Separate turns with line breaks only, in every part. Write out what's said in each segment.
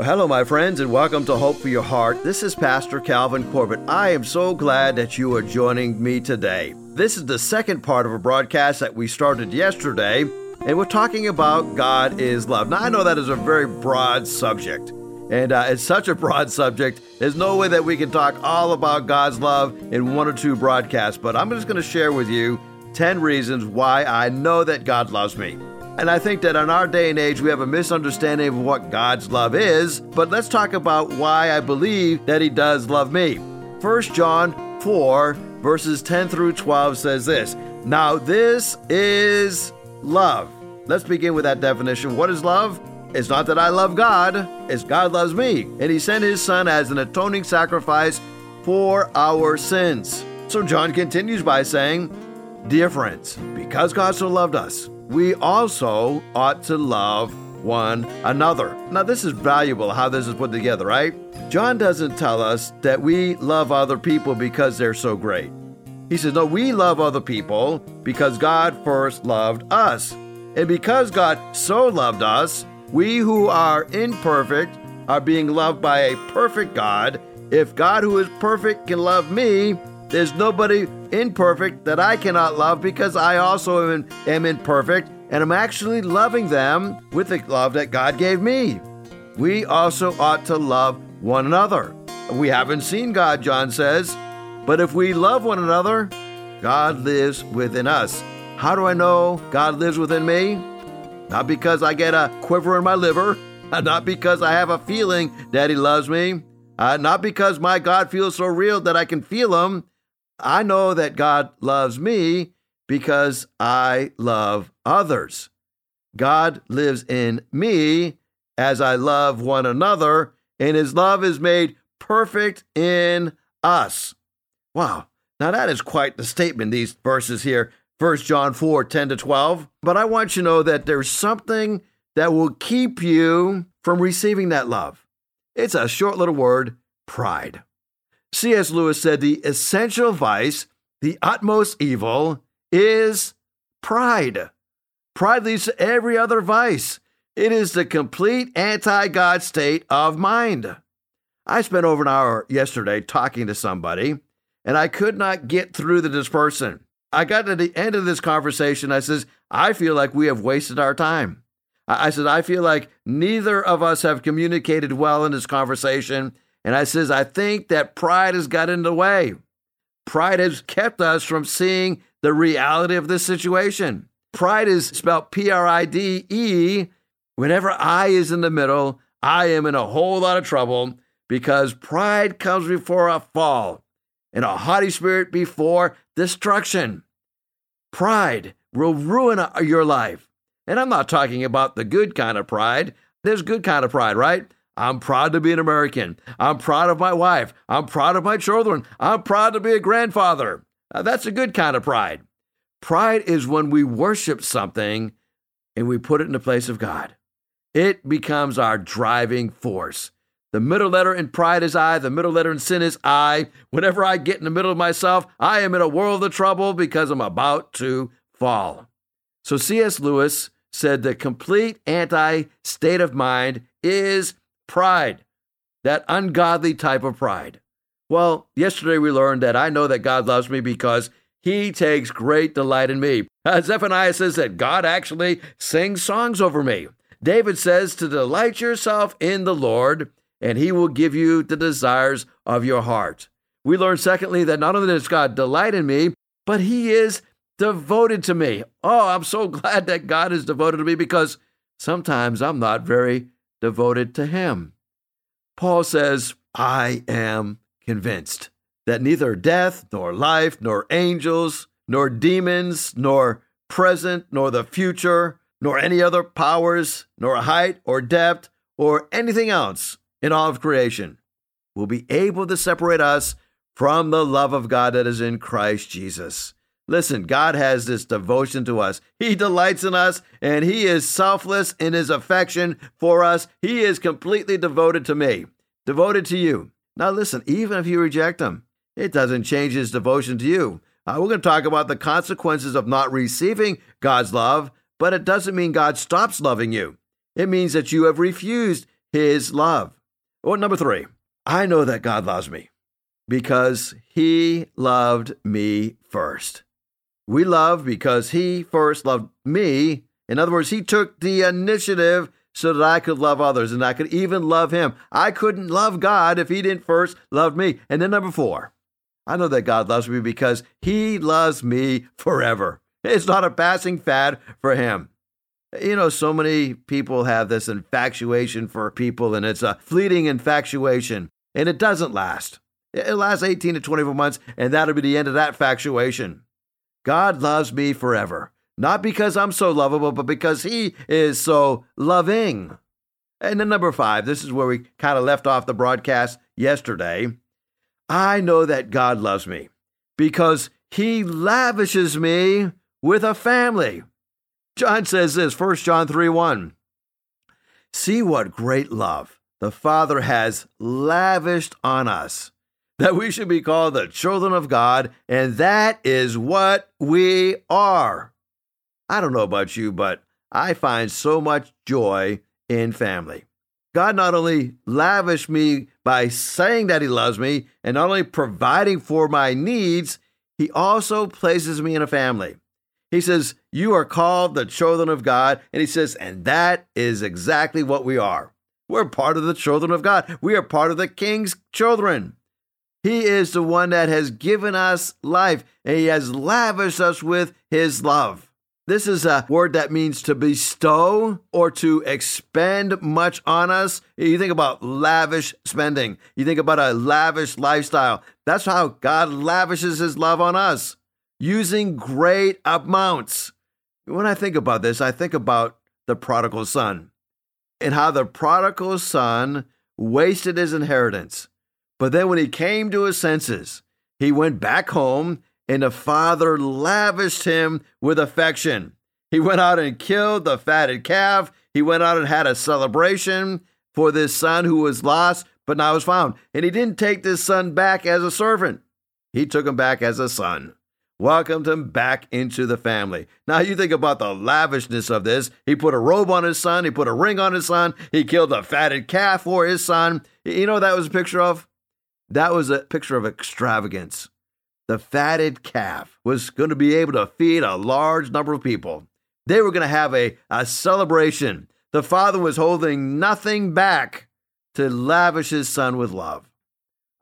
Well, hello, my friends, and welcome to Hope for Your Heart. This is Pastor Calvin Corbett. I am so glad that you are joining me today. This is the second part of a broadcast that we started yesterday, and we're talking about God is love. Now, I know that is a very broad subject, and uh, it's such a broad subject, there's no way that we can talk all about God's love in one or two broadcasts, but I'm just going to share with you 10 reasons why I know that God loves me. And I think that in our day and age, we have a misunderstanding of what God's love is. But let's talk about why I believe that He does love me. 1 John 4, verses 10 through 12 says this Now, this is love. Let's begin with that definition. What is love? It's not that I love God, it's God loves me. And He sent His Son as an atoning sacrifice for our sins. So John continues by saying, Dear friends, because God so loved us, we also ought to love one another. Now, this is valuable how this is put together, right? John doesn't tell us that we love other people because they're so great. He says, No, we love other people because God first loved us. And because God so loved us, we who are imperfect are being loved by a perfect God. If God, who is perfect, can love me, there's nobody imperfect that I cannot love because I also am, am imperfect and I'm actually loving them with the love that God gave me. We also ought to love one another. We haven't seen God, John says, but if we love one another, God lives within us. How do I know God lives within me? Not because I get a quiver in my liver, not because I have a feeling that He loves me, uh, not because my God feels so real that I can feel Him, I know that God loves me because I love others. God lives in me as I love one another, and his love is made perfect in us. Wow. Now that is quite the statement, these verses here, 1 John 4 10 to 12. But I want you to know that there's something that will keep you from receiving that love. It's a short little word pride. C.S. Lewis said the essential vice, the utmost evil, is pride. Pride leads to every other vice. It is the complete anti God state of mind. I spent over an hour yesterday talking to somebody, and I could not get through to this person. I got to the end of this conversation. I says, I feel like we have wasted our time. I said, I feel like neither of us have communicated well in this conversation, and I says, I think that pride has got in the way. Pride has kept us from seeing the reality of this situation. Pride is spelled P R I D E. Whenever I is in the middle, I am in a whole lot of trouble because pride comes before a fall and a haughty spirit before destruction. Pride will ruin your life. And I'm not talking about the good kind of pride. There's good kind of pride, right? I'm proud to be an American. I'm proud of my wife. I'm proud of my children. I'm proud to be a grandfather. Now, that's a good kind of pride. Pride is when we worship something and we put it in the place of God. It becomes our driving force. The middle letter in pride is I, the middle letter in sin is I. Whenever I get in the middle of myself, I am in a world of trouble because I'm about to fall. So C.S. Lewis said the complete anti state of mind is pride, that ungodly type of pride. Well, yesterday we learned that I know that God loves me because he takes great delight in me. Uh, Zephaniah says that God actually sings songs over me. David says to delight yourself in the Lord, and he will give you the desires of your heart. We learn, secondly, that not only does God delight in me, but he is devoted to me. Oh, I'm so glad that God is devoted to me because sometimes I'm not very devoted to Him. Paul says, I am convinced that neither death, nor life, nor angels, nor demons, nor present, nor the future, nor any other powers, nor height or depth, or anything else in all of creation will be able to separate us from the love of God that is in Christ Jesus. Listen, God has this devotion to us. He delights in us and He is selfless in His affection for us. He is completely devoted to me, devoted to you. Now, listen, even if you reject Him, it doesn't change His devotion to you. Uh, we're going to talk about the consequences of not receiving God's love, but it doesn't mean God stops loving you. It means that you have refused his love. Well, number three, I know that God loves me because he loved me first. We love because he first loved me. In other words, he took the initiative so that I could love others and I could even love him. I couldn't love God if he didn't first love me. And then number four, I know that God loves me because he loves me forever. It's not a passing fad for him. You know, so many people have this infatuation for people, and it's a fleeting infatuation, and it doesn't last. It lasts 18 to 24 months, and that'll be the end of that infatuation. God loves me forever, not because I'm so lovable, but because He is so loving. And then, number five, this is where we kind of left off the broadcast yesterday. I know that God loves me because He lavishes me with a family. John says this, 1 John 3 1. See what great love the Father has lavished on us, that we should be called the children of God, and that is what we are. I don't know about you, but I find so much joy in family. God not only lavished me by saying that He loves me and not only providing for my needs, He also places me in a family. He says, You are called the children of God. And he says, And that is exactly what we are. We're part of the children of God. We are part of the king's children. He is the one that has given us life, and he has lavished us with his love. This is a word that means to bestow or to expend much on us. You think about lavish spending, you think about a lavish lifestyle. That's how God lavishes his love on us using great amounts. When I think about this, I think about the prodigal son and how the prodigal son wasted his inheritance. But then when he came to his senses, he went back home and the father lavished him with affection. He went out and killed the fatted calf. He went out and had a celebration for this son who was lost but now was found. And he didn't take this son back as a servant, he took him back as a son welcomed him back into the family. Now, you think about the lavishness of this. He put a robe on his son, he put a ring on his son, he killed a fatted calf for his son. You know that was a picture of? That was a picture of extravagance. The fatted calf was going to be able to feed a large number of people. They were going to have a, a celebration. The father was holding nothing back to lavish his son with love.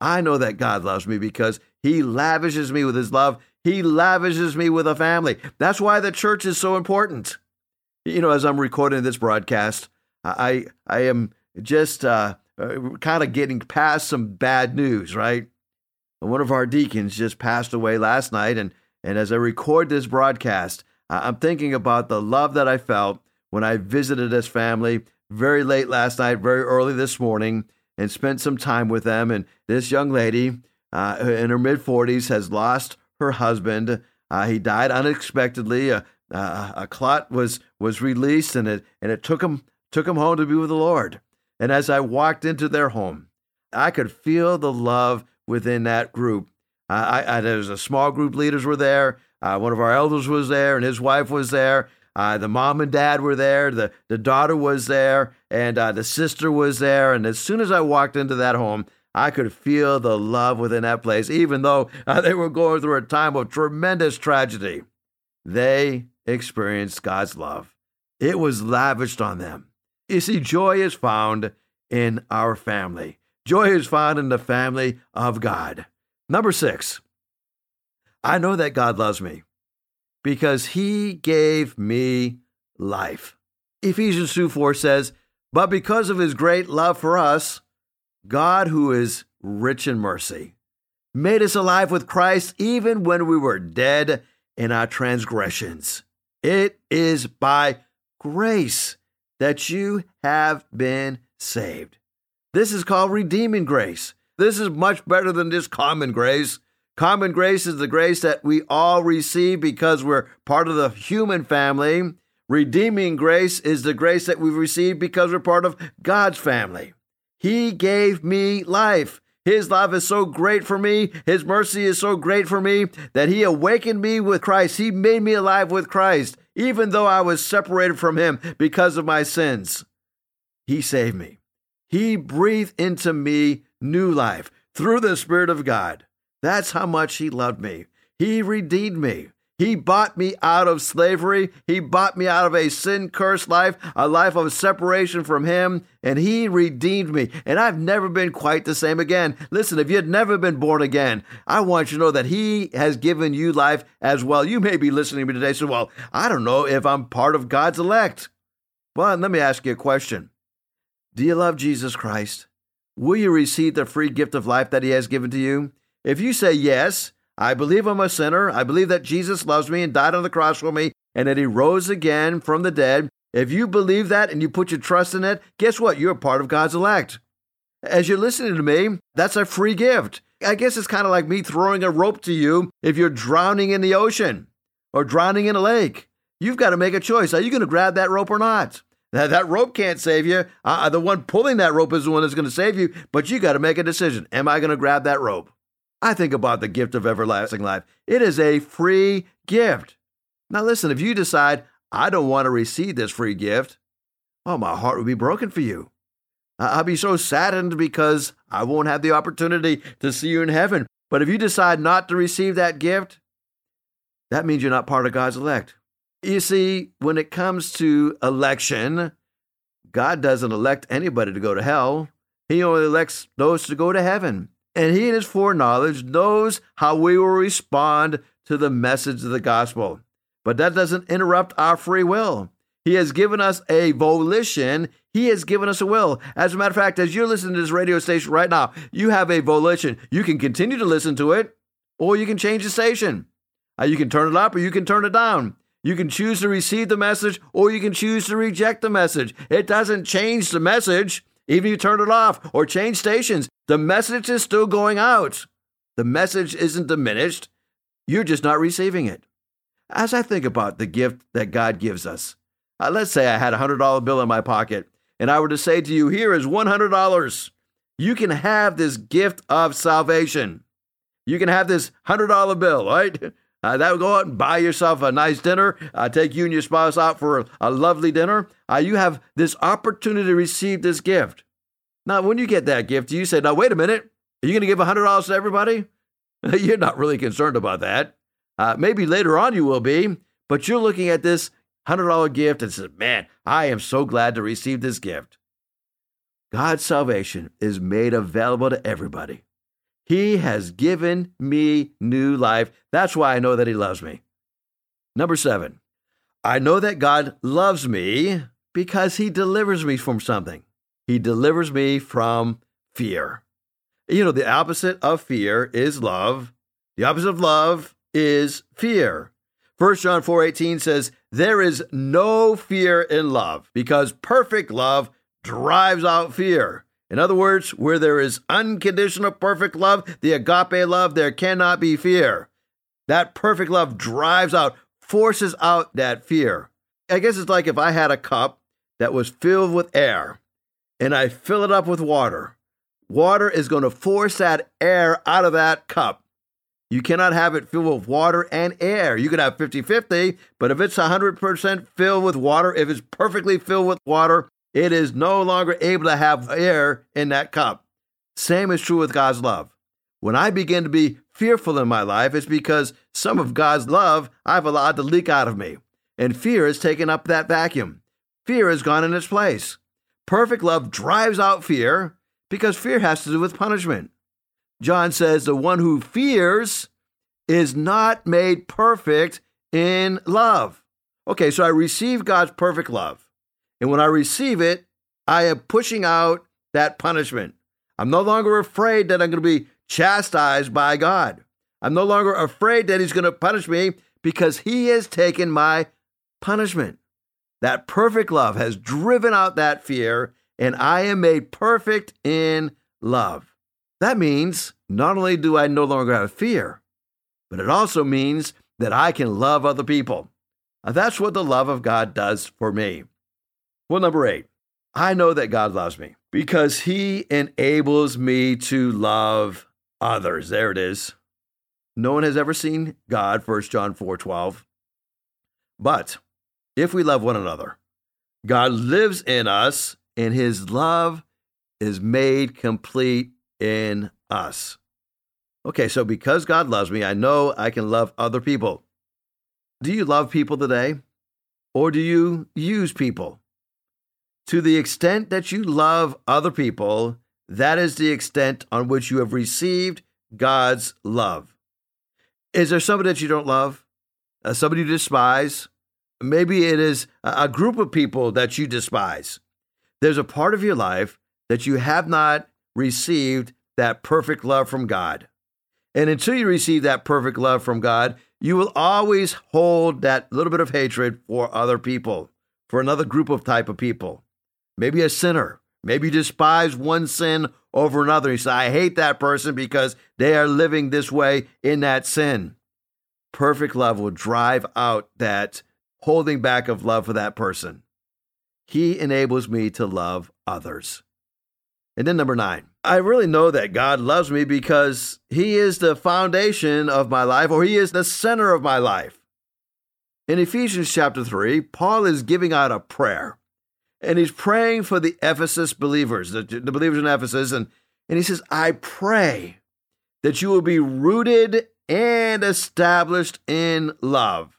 I know that God loves me because he lavishes me with his love he lavishes me with a family. That's why the church is so important. You know, as I'm recording this broadcast, I I am just uh, uh kind of getting past some bad news, right? One of our deacons just passed away last night, and and as I record this broadcast, I'm thinking about the love that I felt when I visited this family very late last night, very early this morning, and spent some time with them. And this young lady, uh, in her mid 40s, has lost her husband. Uh, he died unexpectedly. A, a, a clot was was released, and it and it took him took him home to be with the Lord. And as I walked into their home, I could feel the love within that group. I, I, there was a small group leaders were there. Uh, one of our elders was there, and his wife was there. Uh, the mom and dad were there. The the daughter was there, and uh, the sister was there. And as soon as I walked into that home, I could feel the love within that place, even though uh, they were going through a time of tremendous tragedy. They experienced God's love. It was lavished on them. You see, joy is found in our family. Joy is found in the family of God. Number six, I know that God loves me because he gave me life. Ephesians 2 4 says, But because of his great love for us, God, who is rich in mercy, made us alive with Christ even when we were dead in our transgressions. It is by grace that you have been saved. This is called redeeming grace. This is much better than just common grace. Common grace is the grace that we all receive because we're part of the human family. Redeeming grace is the grace that we receive because we're part of God's family. He gave me life. His love is so great for me. His mercy is so great for me that He awakened me with Christ. He made me alive with Christ, even though I was separated from Him because of my sins. He saved me. He breathed into me new life through the Spirit of God. That's how much He loved me. He redeemed me. He bought me out of slavery. He bought me out of a sin cursed life, a life of separation from Him, and He redeemed me. And I've never been quite the same again. Listen, if you've never been born again, I want you to know that He has given you life as well. You may be listening to me today, so, well, I don't know if I'm part of God's elect. Well, let me ask you a question Do you love Jesus Christ? Will you receive the free gift of life that He has given to you? If you say yes, I believe I'm a sinner. I believe that Jesus loves me and died on the cross for me and that he rose again from the dead. If you believe that and you put your trust in it, guess what? You're a part of God's elect. As you're listening to me, that's a free gift. I guess it's kind of like me throwing a rope to you if you're drowning in the ocean or drowning in a lake. You've got to make a choice. Are you going to grab that rope or not? That, that rope can't save you. Uh, the one pulling that rope is the one that's going to save you, but you got to make a decision. Am I going to grab that rope? I think about the gift of everlasting life. It is a free gift. Now, listen, if you decide, I don't want to receive this free gift, oh, my heart would be broken for you. I'll be so saddened because I won't have the opportunity to see you in heaven. But if you decide not to receive that gift, that means you're not part of God's elect. You see, when it comes to election, God doesn't elect anybody to go to hell, He only elects those to go to heaven and he in his foreknowledge knows how we will respond to the message of the gospel. But that doesn't interrupt our free will. He has given us a volition. He has given us a will. As a matter of fact, as you're listening to this radio station right now, you have a volition. You can continue to listen to it, or you can change the station. Uh, you can turn it up, or you can turn it down. You can choose to receive the message, or you can choose to reject the message. It doesn't change the message. Even if you turn it off or change stations, the message is still going out. The message isn't diminished. You're just not receiving it. As I think about the gift that God gives us, uh, let's say I had a $100 bill in my pocket and I were to say to you, here is $100. You can have this gift of salvation. You can have this $100 bill, right? Uh, that would go out and buy yourself a nice dinner, uh, take you and your spouse out for a, a lovely dinner. Uh, you have this opportunity to receive this gift. Now, when you get that gift, you say, now, wait a minute, are you going to give $100 to everybody? you're not really concerned about that. Uh, maybe later on you will be, but you're looking at this $100 gift and says, man, I am so glad to receive this gift. God's salvation is made available to everybody. He has given me new life. That's why I know that He loves me. Number seven, I know that God loves me because He delivers me from something. He delivers me from fear. You know, the opposite of fear is love. The opposite of love is fear. 1 John 4:18 says, "There is no fear in love, because perfect love drives out fear." In other words, where there is unconditional perfect love, the agape love, there cannot be fear. That perfect love drives out, forces out that fear. I guess it's like if I had a cup that was filled with air and I fill it up with water. Water is going to force that air out of that cup. You cannot have it filled with water and air. You could have 50 50, but if it's 100% filled with water, if it's perfectly filled with water, it is no longer able to have air in that cup. Same is true with God's love. When I begin to be fearful in my life, it's because some of God's love I've allowed to leak out of me, and fear has taken up that vacuum. Fear has gone in its place. Perfect love drives out fear because fear has to do with punishment. John says the one who fears is not made perfect in love. Okay, so I receive God's perfect love. And when I receive it, I am pushing out that punishment. I'm no longer afraid that I'm going to be chastised by God. I'm no longer afraid that He's going to punish me because He has taken my punishment. That perfect love has driven out that fear, and I am made perfect in love. That means not only do I no longer have fear, but it also means that I can love other people. Now, that's what the love of God does for me. Well, number eight, I know that God loves me because he enables me to love others. There it is. No one has ever seen God, 1 John 4 12. But if we love one another, God lives in us, and his love is made complete in us. Okay, so because God loves me, I know I can love other people. Do you love people today? Or do you use people? To the extent that you love other people, that is the extent on which you have received God's love. Is there somebody that you don't love? Uh, somebody you despise? Maybe it is a group of people that you despise. There's a part of your life that you have not received that perfect love from God. And until you receive that perfect love from God, you will always hold that little bit of hatred for other people, for another group of type of people. Maybe a sinner. Maybe despise one sin over another. You say, I hate that person because they are living this way in that sin. Perfect love will drive out that holding back of love for that person. He enables me to love others. And then number nine, I really know that God loves me because He is the foundation of my life, or He is the center of my life. In Ephesians chapter 3, Paul is giving out a prayer, and he's praying for the Ephesus believers, the, the believers in Ephesus, and, and he says, I pray that you will be rooted and established in love.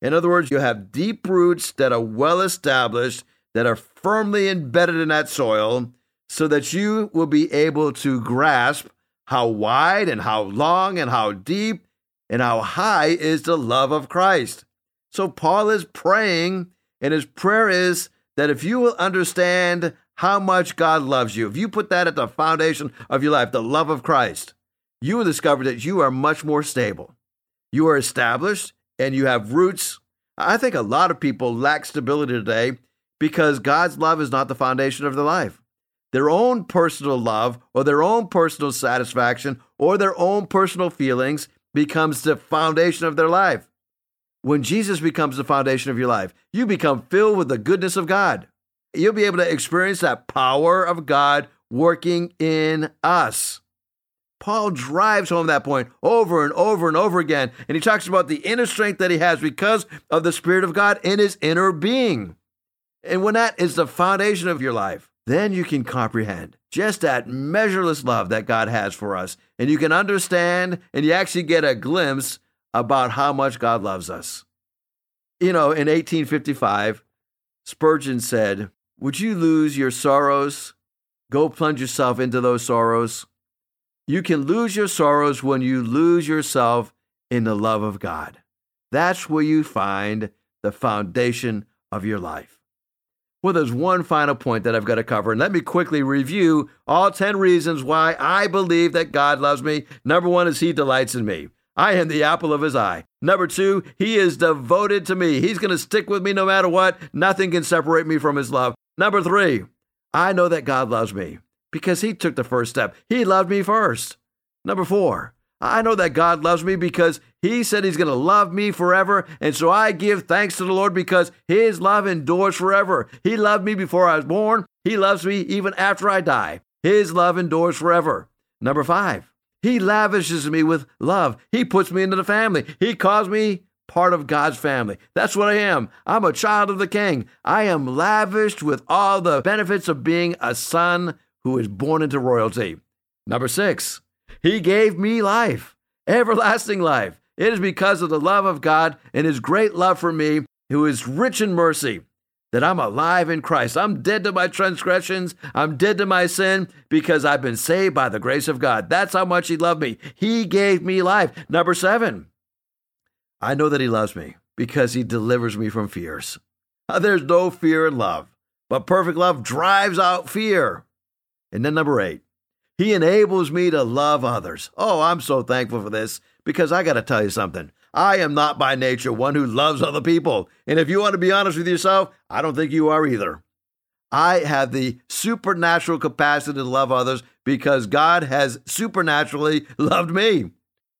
In other words, you have deep roots that are well established, that are firmly embedded in that soil, so that you will be able to grasp how wide and how long and how deep and how high is the love of Christ. So Paul is praying, and his prayer is that if you will understand how much God loves you, if you put that at the foundation of your life, the love of Christ, you will discover that you are much more stable. You are established and you have roots. I think a lot of people lack stability today because God's love is not the foundation of their life. Their own personal love or their own personal satisfaction or their own personal feelings becomes the foundation of their life. When Jesus becomes the foundation of your life, you become filled with the goodness of God. You'll be able to experience that power of God working in us. Paul drives home that point over and over and over again. And he talks about the inner strength that he has because of the Spirit of God in his inner being. And when that is the foundation of your life, then you can comprehend just that measureless love that God has for us. And you can understand and you actually get a glimpse about how much God loves us. You know, in 1855, Spurgeon said, Would you lose your sorrows? Go plunge yourself into those sorrows. You can lose your sorrows when you lose yourself in the love of God. That's where you find the foundation of your life. Well, there's one final point that I've got to cover, and let me quickly review all 10 reasons why I believe that God loves me. Number one is He delights in me. I am the apple of His eye. Number two, He is devoted to me. He's going to stick with me no matter what. Nothing can separate me from His love. Number three, I know that God loves me because he took the first step. He loved me first. Number four, I know that God loves me because he said he's going to love me forever. And so I give thanks to the Lord because his love endures forever. He loved me before I was born. He loves me even after I die. His love endures forever. Number five, he lavishes me with love. He puts me into the family. He calls me part of God's family. That's what I am. I'm a child of the king. I am lavished with all the benefits of being a son who is born into royalty. Number six, he gave me life, everlasting life. It is because of the love of God and his great love for me, who is rich in mercy, that I'm alive in Christ. I'm dead to my transgressions. I'm dead to my sin because I've been saved by the grace of God. That's how much he loved me. He gave me life. Number seven, I know that he loves me because he delivers me from fears. There's no fear in love, but perfect love drives out fear. And then number eight, he enables me to love others. Oh, I'm so thankful for this because I got to tell you something. I am not by nature one who loves other people. And if you want to be honest with yourself, I don't think you are either. I have the supernatural capacity to love others because God has supernaturally loved me.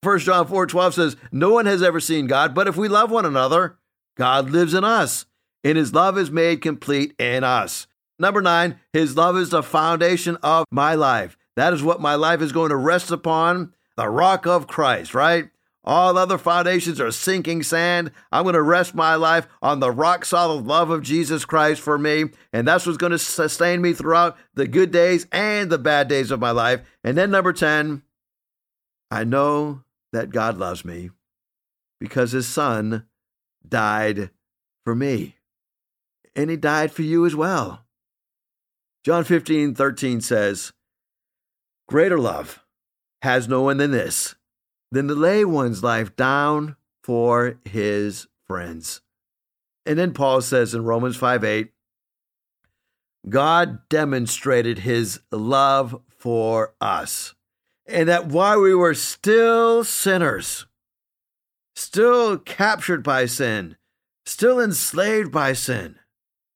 1 John 4 12 says, No one has ever seen God, but if we love one another, God lives in us, and his love is made complete in us. Number nine, his love is the foundation of my life. That is what my life is going to rest upon the rock of Christ, right? All other foundations are sinking sand. I'm going to rest my life on the rock solid love of Jesus Christ for me. And that's what's going to sustain me throughout the good days and the bad days of my life. And then, number 10, I know that God loves me because his son died for me. And he died for you as well. John 15, 13 says, Greater love has no one than this, than to lay one's life down for his friends. And then Paul says in Romans 5 8, God demonstrated his love for us, and that while we were still sinners, still captured by sin, still enslaved by sin,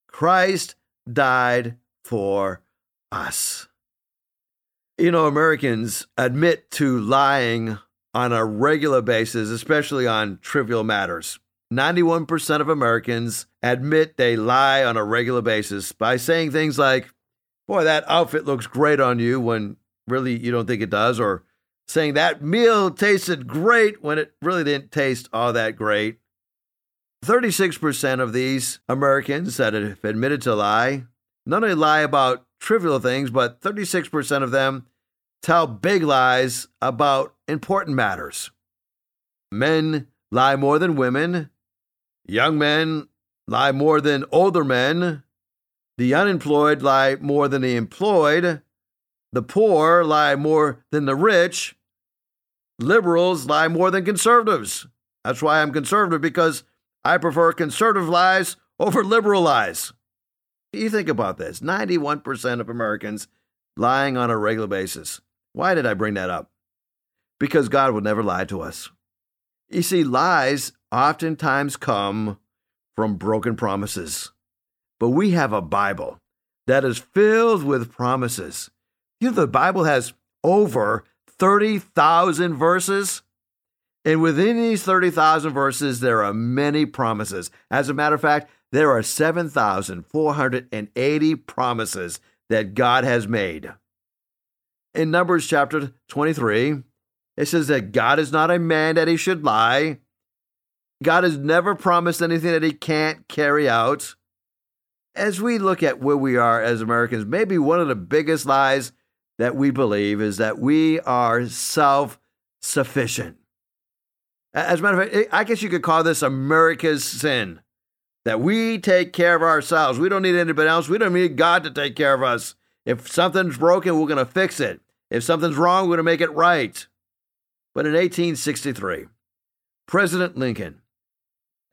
Christ died for us. You know, Americans admit to lying on a regular basis, especially on trivial matters. 91% of Americans admit they lie on a regular basis by saying things like, Boy, that outfit looks great on you when really you don't think it does, or saying that meal tasted great when it really didn't taste all that great. 36% of these Americans that have admitted to lie not only lie about trivial things, but 36% of them tell big lies about important matters. Men lie more than women. Young men lie more than older men. The unemployed lie more than the employed. The poor lie more than the rich. Liberals lie more than conservatives. That's why I'm conservative because I prefer conservative lies over liberal lies. You think about this 91% of Americans lying on a regular basis. Why did I bring that up? Because God would never lie to us. You see, lies oftentimes come from broken promises. But we have a Bible that is filled with promises. You know, the Bible has over 30,000 verses. And within these 30,000 verses, there are many promises. As a matter of fact, there are 7,480 promises that God has made. In Numbers chapter 23, it says that God is not a man that he should lie. God has never promised anything that he can't carry out. As we look at where we are as Americans, maybe one of the biggest lies that we believe is that we are self sufficient. As a matter of fact, I guess you could call this America's sin that we take care of ourselves. We don't need anybody else. We don't need God to take care of us. If something's broken, we're going to fix it. If something's wrong, we're going to make it right. But in 1863, President Lincoln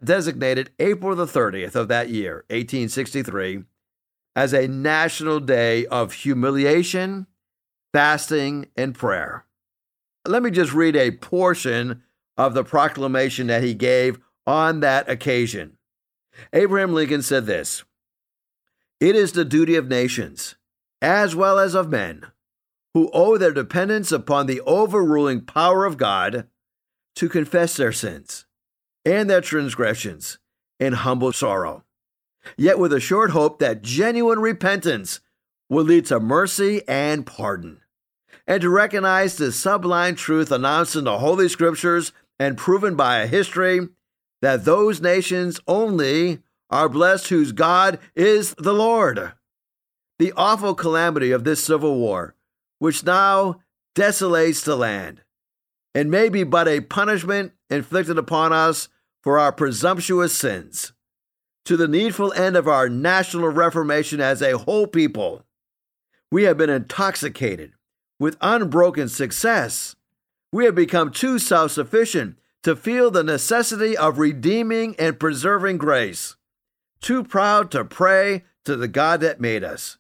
designated April the 30th of that year, 1863, as a national day of humiliation, fasting, and prayer. Let me just read a portion of the proclamation that he gave on that occasion. Abraham Lincoln said this It is the duty of nations, as well as of men, who owe their dependence upon the overruling power of God, to confess their sins and their transgressions in humble sorrow, yet with a short hope that genuine repentance will lead to mercy and pardon, and to recognize the sublime truth announced in the Holy Scriptures and proven by a history that those nations only are blessed whose God is the Lord. The awful calamity of this civil war, which now desolates the land, and may be but a punishment inflicted upon us for our presumptuous sins, to the needful end of our national reformation as a whole people. We have been intoxicated with unbroken success. We have become too self sufficient to feel the necessity of redeeming and preserving grace, too proud to pray to the God that made us.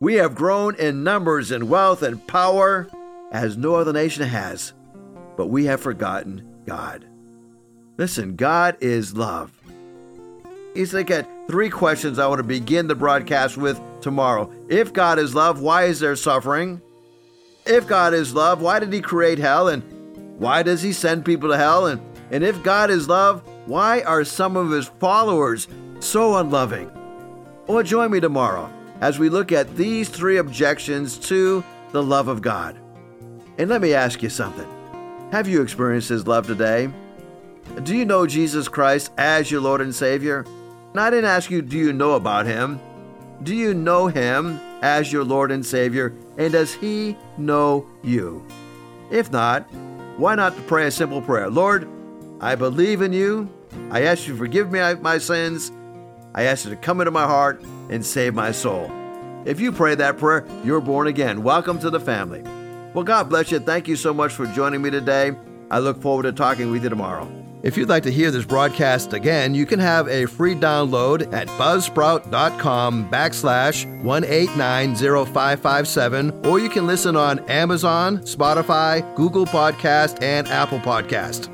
We have grown in numbers and wealth and power as no other nation has, but we have forgotten God. Listen, God is love. He's like at three questions I want to begin the broadcast with tomorrow. If God is love, why is there suffering? If God is love, why did he create hell? And why does he send people to hell? And, and if God is love, why are some of his followers so unloving? Well, join me tomorrow as we look at these three objections to the love of God. And let me ask you something Have you experienced His love today? Do you know Jesus Christ as your Lord and Savior? And I didn't ask you, do you know about Him? Do you know Him as your Lord and Savior? And does He know you? If not, why not pray a simple prayer? Lord, I believe in you. I ask you to forgive me my sins. I ask you to come into my heart and save my soul. If you pray that prayer, you're born again. Welcome to the family. Well, God bless you. Thank you so much for joining me today. I look forward to talking with you tomorrow. If you'd like to hear this broadcast again, you can have a free download at buzzsprout.com backslash 1890557, or you can listen on Amazon, Spotify, Google Podcast, and Apple Podcast.